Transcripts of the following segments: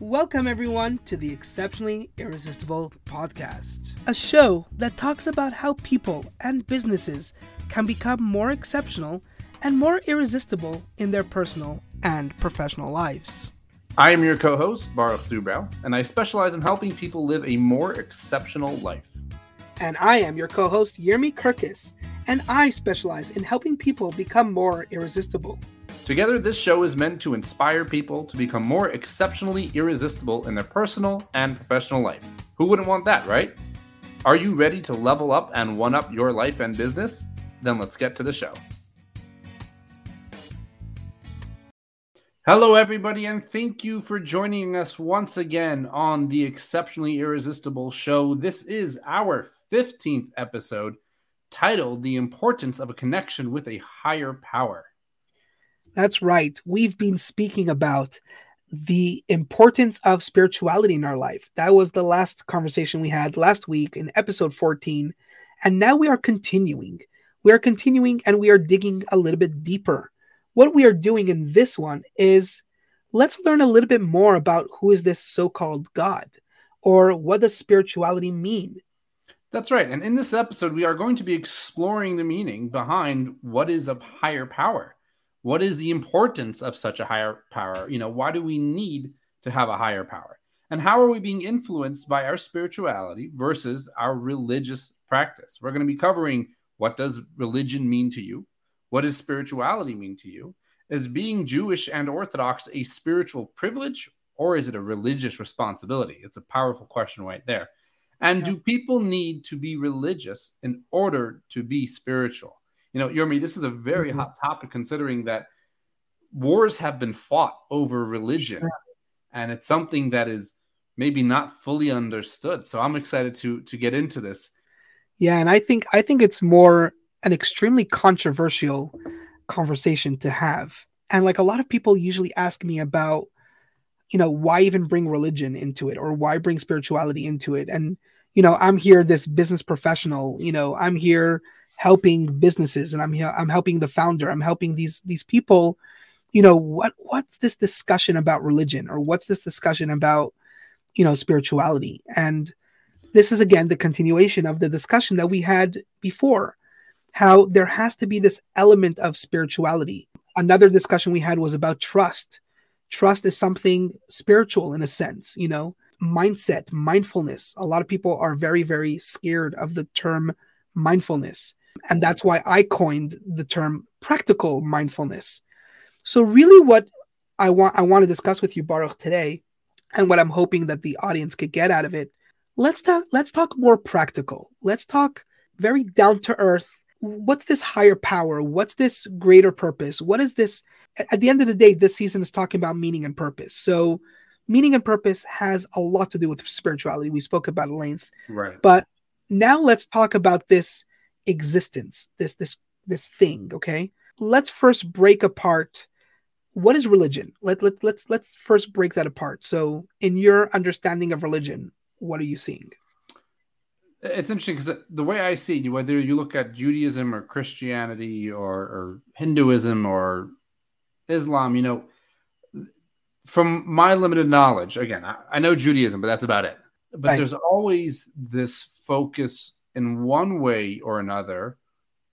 Welcome, everyone, to the Exceptionally Irresistible podcast, a show that talks about how people and businesses can become more exceptional and more irresistible in their personal and professional lives. I am your co host, Boruch DuBrow, and I specialize in helping people live a more exceptional life. And I am your co host, Yermi Kurkus, and I specialize in helping people become more irresistible. Together, this show is meant to inspire people to become more exceptionally irresistible in their personal and professional life. Who wouldn't want that, right? Are you ready to level up and one up your life and business? Then let's get to the show. Hello, everybody, and thank you for joining us once again on the Exceptionally Irresistible Show. This is our 15th episode titled The Importance of a Connection with a Higher Power. That's right. We've been speaking about the importance of spirituality in our life. That was the last conversation we had last week in episode 14. And now we are continuing. We are continuing and we are digging a little bit deeper. What we are doing in this one is let's learn a little bit more about who is this so-called God or what does spirituality mean? That's right. And in this episode, we are going to be exploring the meaning behind what is a higher power what is the importance of such a higher power? You know, why do we need to have a higher power? And how are we being influenced by our spirituality versus our religious practice? We're going to be covering what does religion mean to you? What does spirituality mean to you? Is being Jewish and Orthodox a spiritual privilege or is it a religious responsibility? It's a powerful question right there. And yeah. do people need to be religious in order to be spiritual? You know, Yermi, this is a very mm-hmm. hot topic considering that wars have been fought over religion, yeah. and it's something that is maybe not fully understood. So I'm excited to to get into this. Yeah, and I think I think it's more an extremely controversial conversation to have. And like a lot of people usually ask me about you know, why even bring religion into it or why bring spirituality into it? And you know, I'm here this business professional, you know, I'm here helping businesses and I'm here I'm helping the founder I'm helping these these people. You know what what's this discussion about religion or what's this discussion about you know spirituality? And this is again the continuation of the discussion that we had before how there has to be this element of spirituality. Another discussion we had was about trust. Trust is something spiritual in a sense you know mindset mindfulness. A lot of people are very very scared of the term mindfulness and that's why I coined the term practical mindfulness. So really what I want I want to discuss with you Boruch today and what I'm hoping that the audience could get out of it. Let's talk let's talk more practical. Let's talk very down to earth. What's this higher power? What's this greater purpose? What is this at the end of the day this season is talking about meaning and purpose. So meaning and purpose has a lot to do with spirituality. We spoke about length. Right. But now let's talk about this existence, this this this thing, okay? Let's first break apart what is religion? Let, let let's let's first break that apart. So, in your understanding of religion, what are you seeing? It's interesting because the way I see it, whether you look at Judaism or Christianity or, or Hinduism or Islam, you know, from my limited knowledge, again, I, I know Judaism, but that's about it. But right. there's always this focus in one way or another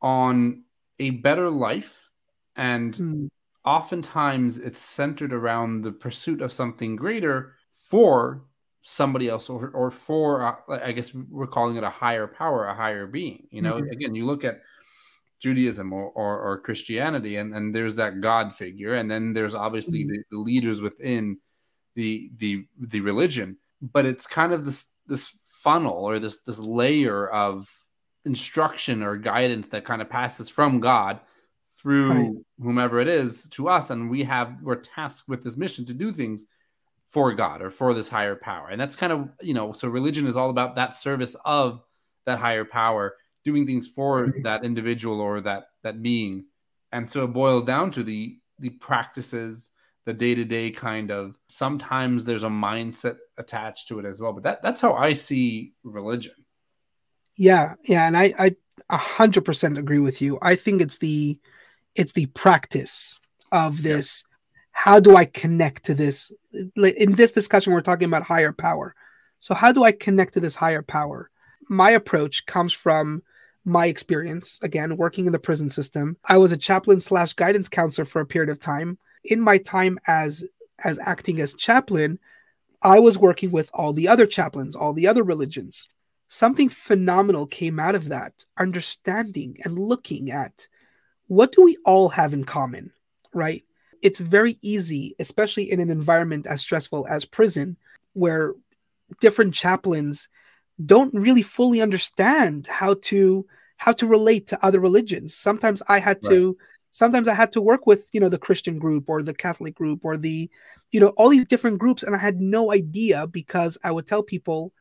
on a better life and mm. oftentimes it's centered around the pursuit of something greater for somebody else or, or for uh, i guess we're calling it a higher power a higher being you know mm-hmm. again you look at judaism or, or, or, christianity and, and there's that god figure and then there's obviously mm-hmm. the, the leaders within the the the religion but it's kind of this this funnel or this this layer of instruction or guidance that kind of passes from God through right. whomever it is to us and we have we're tasked with this mission to do things for God or for this higher power. And that's kind of, you know, so religion is all about that service of that higher power, doing things for mm-hmm. that individual or that that being. And so it boils down to the the practices the day-to-day kind of sometimes there's a mindset attached to it as well but that that's how i see religion yeah yeah and i i 100% agree with you i think it's the it's the practice of this how do I connect to this? In this discussion, we're talking about higher power. So, how do I connect to this higher power? My approach comes from my experience, again, working in the prison system. I was a chaplain slash guidance counselor for a period of time. In my time as as acting as chaplain, I was working with all the other chaplains, all the other religions. Something phenomenal came out of that, understanding and looking at what do we all have in common, right? It's very easy, especially in an environment as stressful as prison, where different chaplains don't really fully understand how to how to relate to other religions. Sometimes I had to sometimes I had to work with, you know, the Christian group or the Catholic group or the, you know, all these different groups. And I had no idea because I would tell people,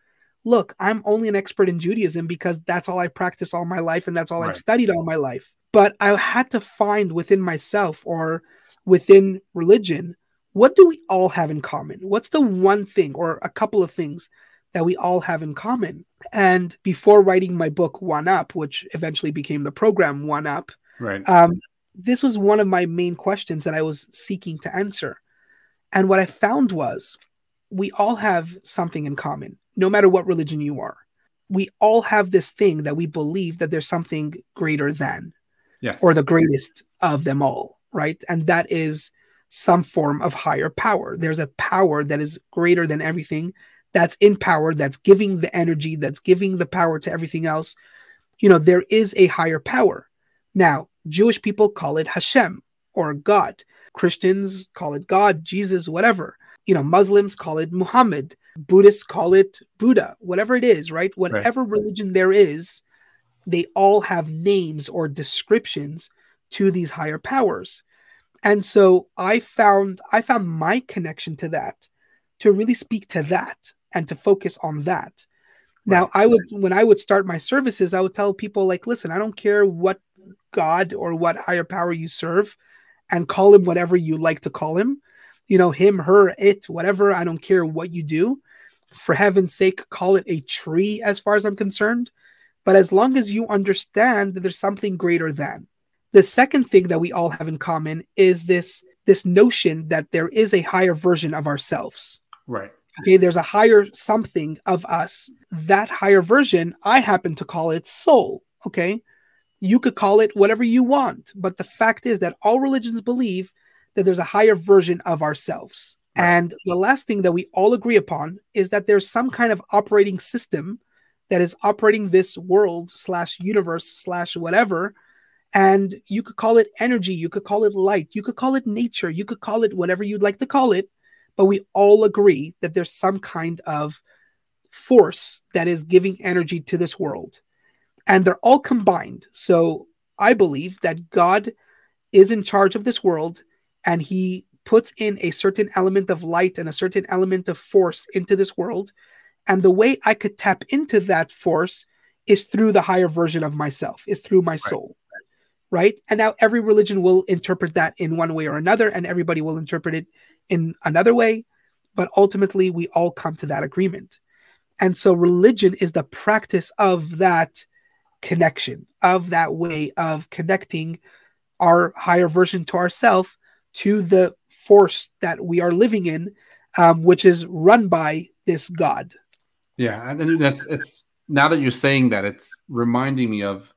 look, I'm only an expert in Judaism because that's all I practice all my life and that's all right. I've studied all my life. But I had to find within myself or within religion, what do we all have in common? What's the one thing or a couple of things that we all have in common? And before writing my book, One Up, which eventually became the program One Up, right. Um, this was one of my main questions that I was seeking to answer. And what I found was we all have something in common, no matter what religion you are. We all have this thing that we believe that there's something greater than, yes. or the greatest of them all, right? And that is some form of higher power. There's a power that is greater than everything, that's in power, that's giving the energy, that's giving the power to everything else. You know, there is a higher power. Now, Jewish people call it Hashem or God. Christians call it God, Jesus, whatever. You know, Muslims call it Muhammad. Buddhists call it Buddha, whatever it is, right? Whatever right. religion there is, they all have names or descriptions to these higher powers. And so I found I found my connection to that to really speak to that and to focus on that. Now, right. I would when I would start my services, I would tell people like, listen, I don't care what God or what higher power you serve and call him whatever you like to call him. You know, him, her, it, whatever. I don't care what you do. For heaven's sake, call it a tree as far as I'm concerned. But as long as you understand that there's something greater than. The second thing that we all have in common is this this notion that there is a higher version of ourselves. Right. Okay, there's a higher something of us. That higher version, I happen to call it soul. Okay. You could call it whatever you want, but the fact is that all religions believe that there's a higher version of ourselves. And the last thing that we all agree upon is that there's some kind of operating system that is operating this world slash universe slash whatever. And you could call it energy, you could call it light, you could call it nature, you could call it whatever you'd like to call it. But we all agree that there's some kind of force that is giving energy to this world and they're all combined. So I believe that God is in charge of this world and he puts in a certain element of light and a certain element of force into this world. And the way I could tap into that force is through the higher version of myself, is through my soul. Right. And now every religion will interpret that in one way or another, and everybody will interpret it in another way. But ultimately, we all come to that agreement. And so religion is the practice of that connection of that way of connecting our higher version to ourself to the force that we are living in um, which is run by this god. Yeah and that's it's now that you're saying that it's reminding me of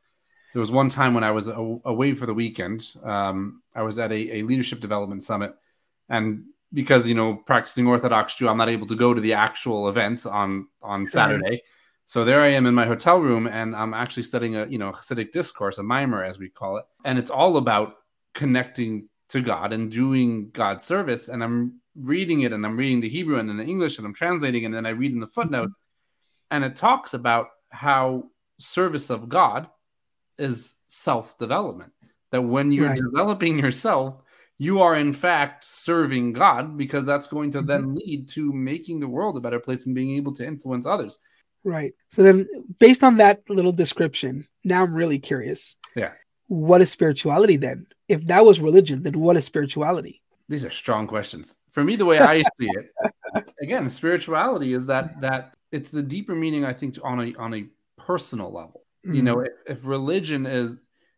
there was one time when i was away for the weekend um, i was at a, a leadership development summit and because you know practicing orthodox jew i'm not able to go to the actual events on on saturday so there I am in my hotel room, and I'm actually studying a you know Hasidic discourse, a maamar as we call it, and it's all about connecting to God and doing God's service. And I'm reading it, and I'm reading the Hebrew and then the English, and I'm translating, and then I read in the footnotes, and it talks about how service of God is self development. That when you're right. developing yourself, you are in fact serving God because that's going to mm-hmm. then lead to making the world a better place and being able to influence others. Right. So then, based on that little description, now I'm really curious. Yeah. What is spirituality then? If that was religion, then what is spirituality? These are strong questions. For me, the way I see it, again, spirituality is that that it's the deeper meaning. I think on a on a personal level. Mm-hmm. You know, mm. if, if religion is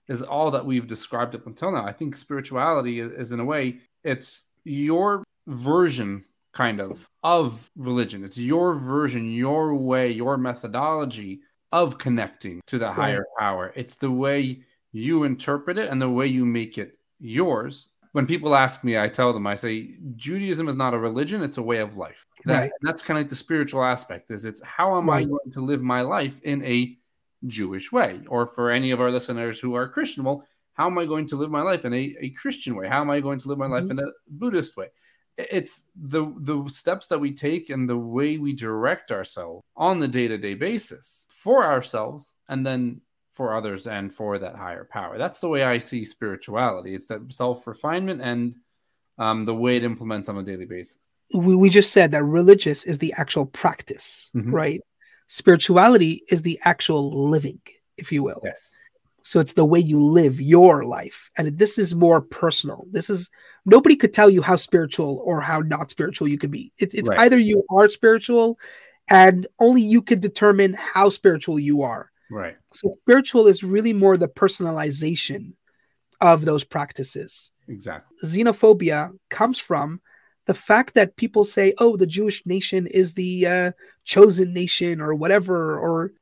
is all that we've described up until now, I think spirituality is, is in a way it's your version kind of of religion. It's your version, your way, your methodology of connecting to the higher power. It's the way you interpret it and the way you make it yours. When people ask me, I tell them, I say, Judaism is not a religion, it's a way of life. That, Right. That's kind of like the spiritual aspect is it's how am I going to live my life in a Jewish way? Or for any of our listeners who are Christian, well, how am I going to live my life in a, a Christian way? How am I going to live my life Mhm. in a Buddhist way? It's the the steps that we take and the way we direct ourselves on the day-to-day basis for ourselves and then for others and for that higher power. That's the way I see spirituality. It's that self-refinement and um, the way it implements on a daily basis. we, we just said that religious is the actual practice, Mhm. right? Spirituality is the actual living, if you will. Yes. So it's the way you live your life. And this is more personal. This is nobody could tell you how spiritual or how not spiritual you could be. It's it's Right. either you are spiritual and only you can determine how spiritual you are. Right. So spiritual is really more the personalization of those practices. Exactly. Xenophobia comes from the fact that people say, "Oh, the Jewish nation is the uh, chosen nation," or whatever. Or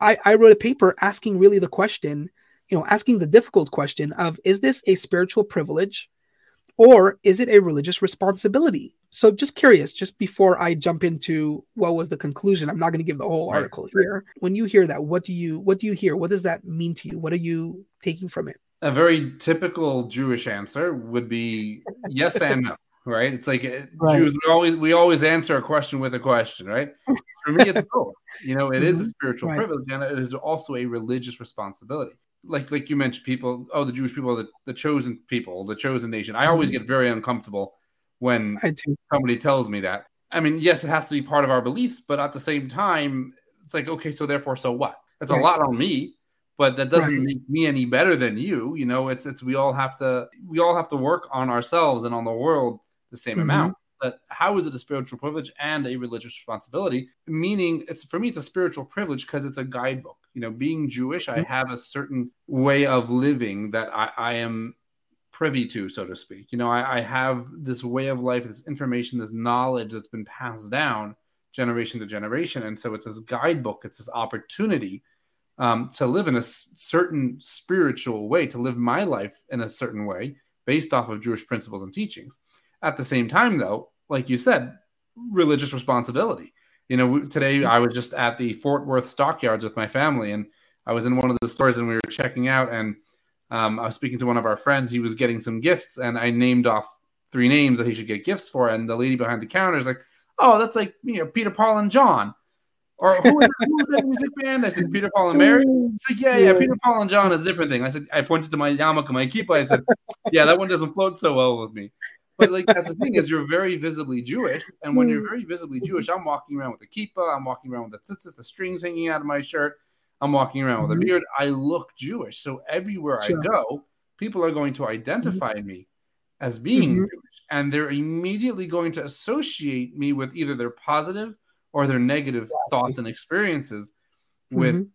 I, I wrote a paper asking really the question, you know, asking the difficult question of, "Is this a spiritual privilege, or is it a religious responsibility?" So, just curious, just before I jump into what was the conclusion, I'm not going to give the whole Right. article here. When you hear that, what do you what do you hear? What does that mean to you? What are you taking from it? A very typical Jewish answer would be yes and no. Right? It's like uh, Right. Jews. We always we always answer a question with a question. Right? For me, it's both. You know, it is a Mhm. spiritual Right. privilege and it is also a religious responsibility. Like like you mentioned, people. Oh, the Jewish people are the, the chosen people, the chosen nation. I always Mhm. get very uncomfortable when somebody tells me that. I mean, yes, it has to be part of our beliefs, but at the same time, it's like, okay, so therefore, so what? That's a lot on me, but that doesn't Right. make me any better than you. You know, it's it's we all have to we all have to work on ourselves and on the world the same Mhm. amount. But how is it a spiritual privilege and a religious responsibility? Meaning, it's for me, it's a spiritual privilege because it's a guidebook. You know, being Jewish, I Mhm. have a certain way of living that I, I am privy to, so to speak. You know, I, I have this way of life, this information, this knowledge that's been passed down generation to generation. And so it's this guidebook, it's this opportunity um, to live in a s- certain spiritual way, to live my life in a certain way based off of Jewish principles and teachings. At the same time, though, like you said, religious responsibility. You know, today I was just at the Fort Worth stockyards with my family, and I was in one of the stores and we were checking out, and um, I was speaking to one of our friends. He was getting some gifts, and I named off three names that he should get gifts for, and the lady behind the counter is like, "Oh, that's like you know Peter, Paul, and John." Or who was, who that music band? I said Peter, Paul, and Mary. He's like, yeah, yeah, Yeah. Peter, Paul, and John is a different thing. I said, I pointed to my yarmulke, my kippah. I said, yeah, that one doesn't float so well with me. But like that's the thing is, you're very visibly Jewish, and when you're very visibly Jewish, I'm walking around with a kippah, I'm walking around with the tzitzis, the strings hanging out of my shirt, I'm walking around with a Mhm. beard. I look Jewish, so everywhere Sure. I go, people are going to identify me as being Mhm. Jewish, and they're immediately going to associate me with either their positive or their negative thoughts and experiences with Mhm.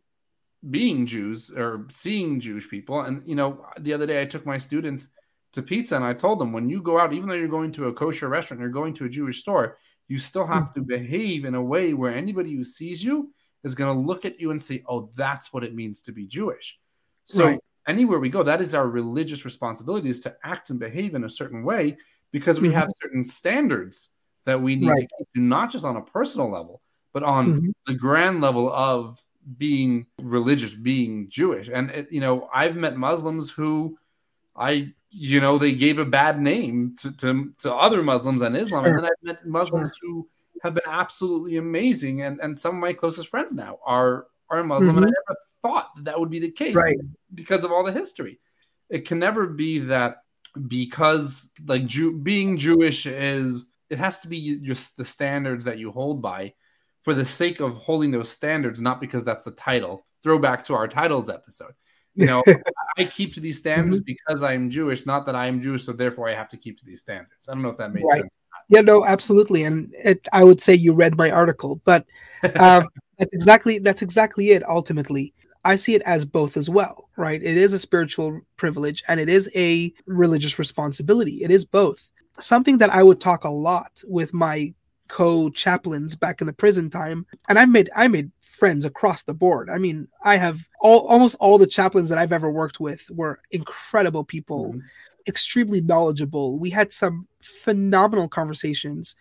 being Jews or seeing Jewish people. And you know, the other day I took my students to pizza and I told them when you go out, even though you're going to a kosher restaurant, you're going to a Jewish store, you still have to behave in a way where anybody who sees you is going to look at you and say, "Oh, that's what it means to be Jewish." So Right. anywhere we go, that is our religious responsibility is to act and behave in a certain way because we Mhm. have certain standards that we need Right. to keep not just on a personal level, but on Mhm. the grand level of being religious, being Jewish. And it, you know, I've met Muslims who I, you know, they gave a bad name to to, to other Muslims and Islam, Sure. and then I've met Muslims who have been absolutely amazing, and and some of my closest friends now are are Muslim, and I mm-hmm. never thought that that would be the case, Right. Because of all the history. It can never be that because like Jew, being Jewish is it has to be just the standards that you hold by for the sake of holding those standards, not because that's the title. Throwback to our titles episode. You know, I keep to these standards because I'm Jewish, not that I'm Jewish, so therefore I have to keep to these standards. I don't know if that makes Right. sense. Yeah, no, absolutely. And it, I would say you read my article, but um, that's exactly that's exactly it. Ultimately, I see it as both as well, right? It is a spiritual privilege and it is a religious responsibility. It is both. something that I would talk a lot with my co-chaplains back in the prison time, and I made I made friends across the board. I mean, I have all almost all the chaplains that I've ever worked with were incredible people, mm-hmm. extremely knowledgeable. We had some phenomenal conversations.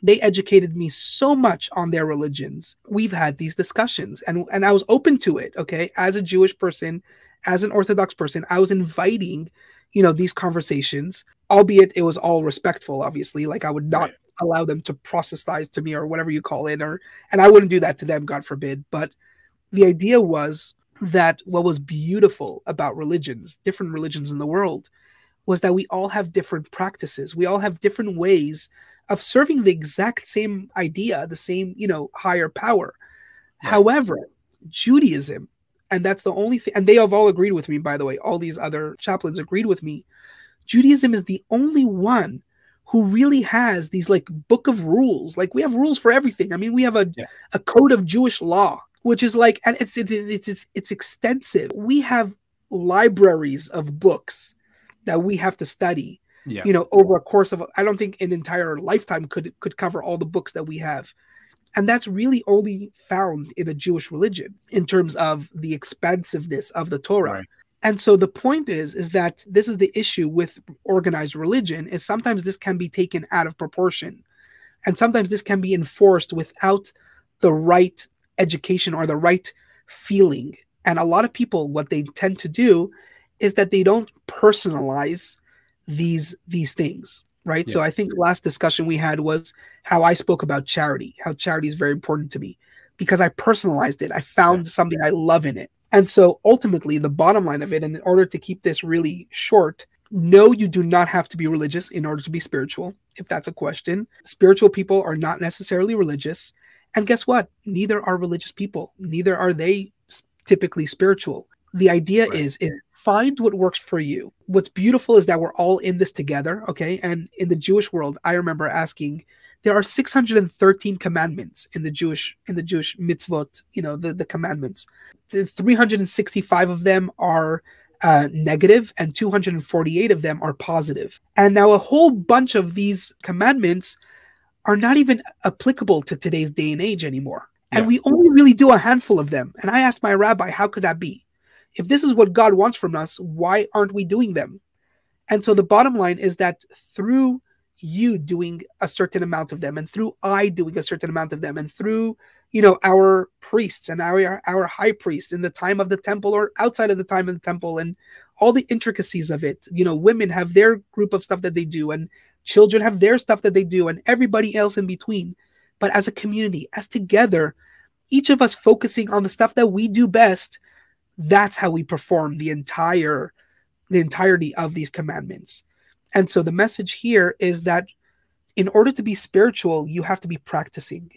They educated me so much on their religions. We've had these discussions and and I was open to it, okay? As a Jewish person, as an Orthodox person, I was inviting, you know, these conversations, albeit it was all respectful, obviously. Like I would not right. Allow them to proselytize to me or whatever you call it, or and I wouldn't do that to them, God forbid. But the idea was that what was beautiful about religions, different religions in the world, was that we all have different practices. We all have different ways of serving the exact same idea, the same, you know, higher power. Right. However, Judaism and that's the only thing and they have all agreed with me by the way all these other chaplains agreed with me judaism is the only one who really has these like book of rules like we have rules for everything i mean we have a, yeah. a code of jewish law which is like and it's it's, it's it's it's extensive we have libraries of books that we have to study yeah. you know over a course of i don't think an entire lifetime could could cover all the books that we have and that's really only found in a Jewish religion in terms of the expansiveness of the Torah. Right. And so the point is is that this is the issue with organized religion is sometimes this can be taken out of proportion. And sometimes this can be enforced without the right education or the right feeling. And a lot of people what they tend to do is that they don't personalize these these things right? Yeah. So I think last discussion we had was how I spoke about charity, how charity is very important to me because I personalized it. I found yeah. something I love in it. And so ultimately, the bottom line of it, and in order to keep this really short, no, you do not have to be religious in order to be spiritual, if that's a question. Spiritual people are not necessarily religious. And guess what? Neither are religious people, neither are they typically spiritual. The idea right. is, is find what works for you. What's beautiful is that we're all in this together, okay? And in the Jewish world, I remember asking, there are 613 commandments in the Jewish in the Jewish mitzvot, you know, the, the commandments. The 365 of them are uh, negative and 248 of them are positive. And now a whole bunch of these commandments are not even applicable to today's day and age anymore. Yeah. And we only really do a handful of them. And I asked my rabbi, how could that be? If this is what God wants from us, why aren't we doing them? And so the bottom line is that through you doing a certain amount of them and through I doing a certain amount of them and through you know our priests and our our high priest in the time of the temple or outside of the time of the temple and all the intricacies of it you know women have their group of stuff that they do and children have their stuff that they do and everybody else in between but as a community as together each of us focusing on the stuff that we do best that's how we perform the entire the entirety of these commandments. And so the message here is that in order to be spiritual you have to be practicing.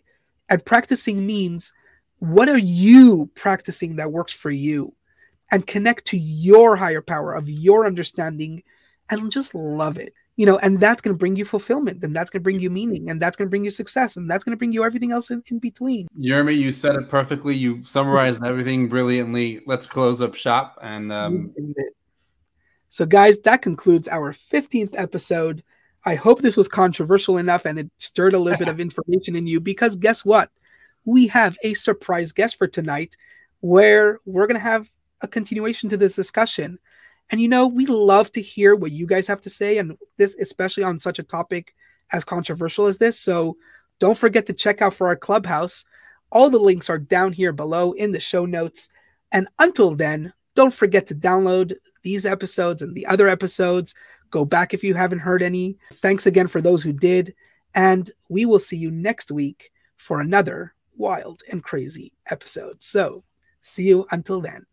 And practicing means what are you practicing that works for you? And connect to your higher power of your understanding and just love it you know, and that's going to bring you fulfillment, and that's going to bring you meaning, and that's going to bring you success, and that's going to bring you everything else in, in between. Yermi, you said it perfectly. You summarized everything brilliantly. Let's close up shop. And um... so, guys, that concludes our 15th episode. I hope this was controversial enough and it stirred a little bit of information in you because guess what? We have a surprise guest for tonight where we're going to have a continuation to this discussion. And you know, we love to hear what you guys have to say, and this especially on such a topic as controversial as this. So don't forget to check out for our clubhouse. All the links are down here below in the show notes. And until then, don't forget to download these episodes and the other episodes. Go back if you haven't heard any. Thanks again for those who did. And we will see you next week for another wild and crazy episode. So, see you until then.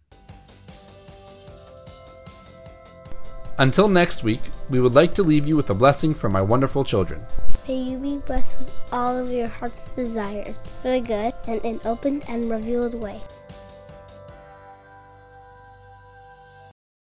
Until next week, we would like to leave you with a blessing from my wonderful children. May you be blessed with all of your heart's desires for the good and an open and revealed way.